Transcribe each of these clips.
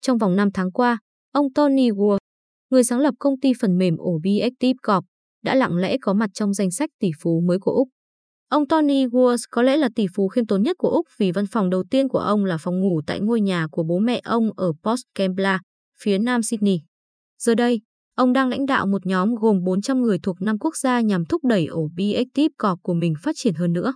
Trong vòng 5 tháng qua, ông Tony Wu, người sáng lập công ty phần mềm Objective Corp, đã lặng lẽ có mặt trong danh sách tỷ phú mới của Úc. Ông Tony Woods có lẽ là tỷ phú khiêm tốn nhất của Úc vì văn phòng đầu tiên của ông là phòng ngủ tại ngôi nhà của bố mẹ ông ở Port Kembla, phía nam Sydney. Giờ đây, ông đang lãnh đạo một nhóm gồm 400 người thuộc 5 quốc gia nhằm thúc đẩy Objective Corp của mình phát triển hơn nữa.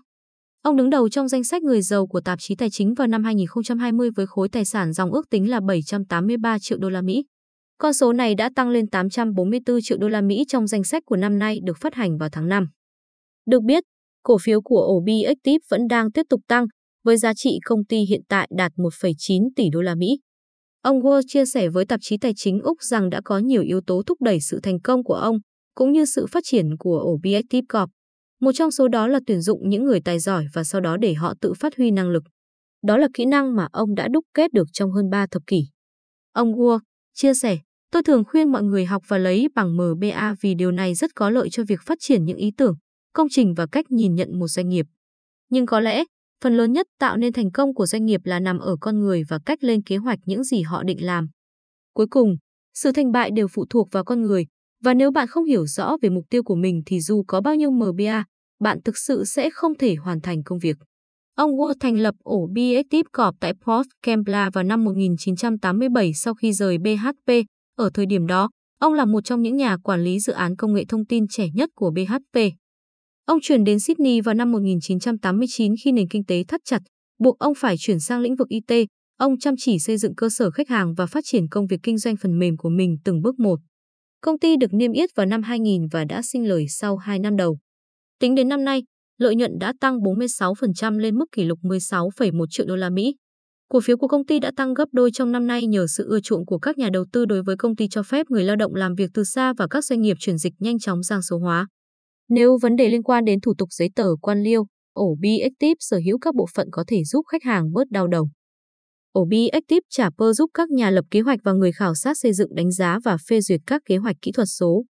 Ông đứng đầu trong danh sách người giàu của tạp chí tài chính vào năm 2020 với khối tài sản dòng ước tính là 783 triệu đô la Mỹ. Con số này đã tăng lên 844 triệu đô la Mỹ trong danh sách của năm nay được phát hành vào tháng 5. Được biết, cổ phiếu của OB Active vẫn đang tiếp tục tăng, với giá trị công ty hiện tại đạt 1,9 tỷ đô la Mỹ. Ông Wall chia sẻ với tạp chí tài chính Úc rằng đã có nhiều yếu tố thúc đẩy sự thành công của ông, cũng như sự phát triển của OB Active Corp. Một trong số đó là tuyển dụng những người tài giỏi và sau đó để họ tự phát huy năng lực. Đó là kỹ năng mà ông đã đúc kết được trong hơn 3 thập kỷ. Ông Wall chia sẻ, tôi thường khuyên mọi người học và lấy bằng MBA vì điều này rất có lợi cho việc phát triển những ý tưởng, công trình và cách nhìn nhận một doanh nghiệp. Nhưng có lẽ, phần lớn nhất tạo nên thành công của doanh nghiệp là nằm ở con người và cách lên kế hoạch những gì họ định làm. Cuối cùng, sự thành bại đều phụ thuộc vào con người, và nếu bạn không hiểu rõ về mục tiêu của mình thì dù có bao nhiêu MBA, bạn thực sự sẽ không thể hoàn thành công việc. Ông Wu thành lập ổ Beactive Corp tại Port Kembla vào năm 1987 sau khi rời BHP. Ở thời điểm đó, ông là một trong những nhà quản lý dự án công nghệ thông tin trẻ nhất của BHP. Ông chuyển đến Sydney vào năm 1989 khi nền kinh tế thắt chặt, buộc ông phải chuyển sang lĩnh vực IT. Ông chăm chỉ xây dựng cơ sở khách hàng và phát triển công việc kinh doanh phần mềm của mình từng bước một. Công ty được niêm yết vào năm 2000 và đã sinh lời sau 2 năm đầu. Tính đến năm nay, lợi nhuận đã tăng 46% lên mức kỷ lục 16,1 triệu đô la Mỹ. Cổ phiếu của công ty đã tăng gấp đôi trong năm nay nhờ sự ưa chuộng của các nhà đầu tư đối với công ty cho phép người lao động làm việc từ xa và các doanh nghiệp chuyển dịch nhanh chóng sang số hóa. Nếu vấn đề liên quan đến thủ tục giấy tờ quan liêu, ổ Active sở hữu các bộ phận có thể giúp khách hàng bớt đau đầu. Ổ Active trả pơ giúp các nhà lập kế hoạch và người khảo sát xây dựng đánh giá và phê duyệt các kế hoạch kỹ thuật số.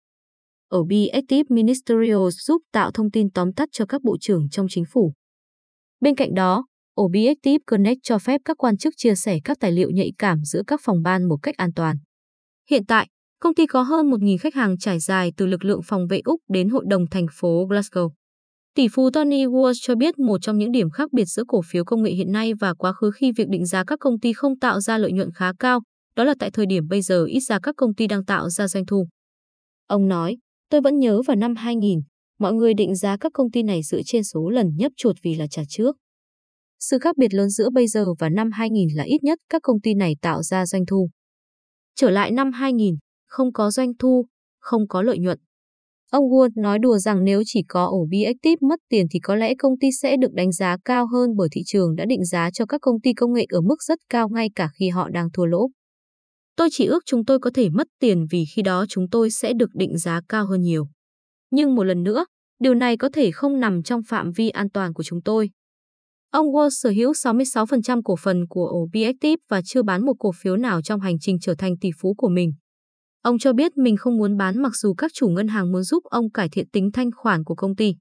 Ổ Active Ministerial giúp tạo thông tin tóm tắt cho các bộ trưởng trong chính phủ. Bên cạnh đó, ổ Active Connect cho phép các quan chức chia sẻ các tài liệu nhạy cảm giữa các phòng ban một cách an toàn. Hiện tại, Công ty có hơn 1.000 khách hàng trải dài từ lực lượng phòng vệ Úc đến hội đồng thành phố Glasgow. Tỷ phú Tony Walsh cho biết một trong những điểm khác biệt giữa cổ phiếu công nghệ hiện nay và quá khứ khi việc định giá các công ty không tạo ra lợi nhuận khá cao, đó là tại thời điểm bây giờ ít ra các công ty đang tạo ra doanh thu. Ông nói, tôi vẫn nhớ vào năm 2000, mọi người định giá các công ty này dựa trên số lần nhấp chuột vì là trả trước. Sự khác biệt lớn giữa bây giờ và năm 2000 là ít nhất các công ty này tạo ra doanh thu. Trở lại năm 2000, không có doanh thu, không có lợi nhuận. Ông Wood nói đùa rằng nếu chỉ có ổ Active mất tiền thì có lẽ công ty sẽ được đánh giá cao hơn bởi thị trường đã định giá cho các công ty công nghệ ở mức rất cao ngay cả khi họ đang thua lỗ. Tôi chỉ ước chúng tôi có thể mất tiền vì khi đó chúng tôi sẽ được định giá cao hơn nhiều. Nhưng một lần nữa, điều này có thể không nằm trong phạm vi an toàn của chúng tôi. Ông Wall sở hữu 66% cổ phần của OB và chưa bán một cổ phiếu nào trong hành trình trở thành tỷ phú của mình. Ông cho biết mình không muốn bán mặc dù các chủ ngân hàng muốn giúp ông cải thiện tính thanh khoản của công ty.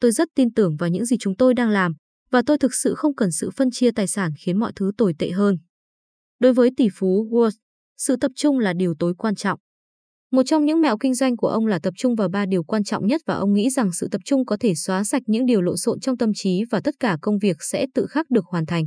Tôi rất tin tưởng vào những gì chúng tôi đang làm, và tôi thực sự không cần sự phân chia tài sản khiến mọi thứ tồi tệ hơn. Đối với tỷ phú Wall, sự tập trung là điều tối quan trọng. Một trong những mẹo kinh doanh của ông là tập trung vào ba điều quan trọng nhất và ông nghĩ rằng sự tập trung có thể xóa sạch những điều lộn xộn trong tâm trí và tất cả công việc sẽ tự khắc được hoàn thành.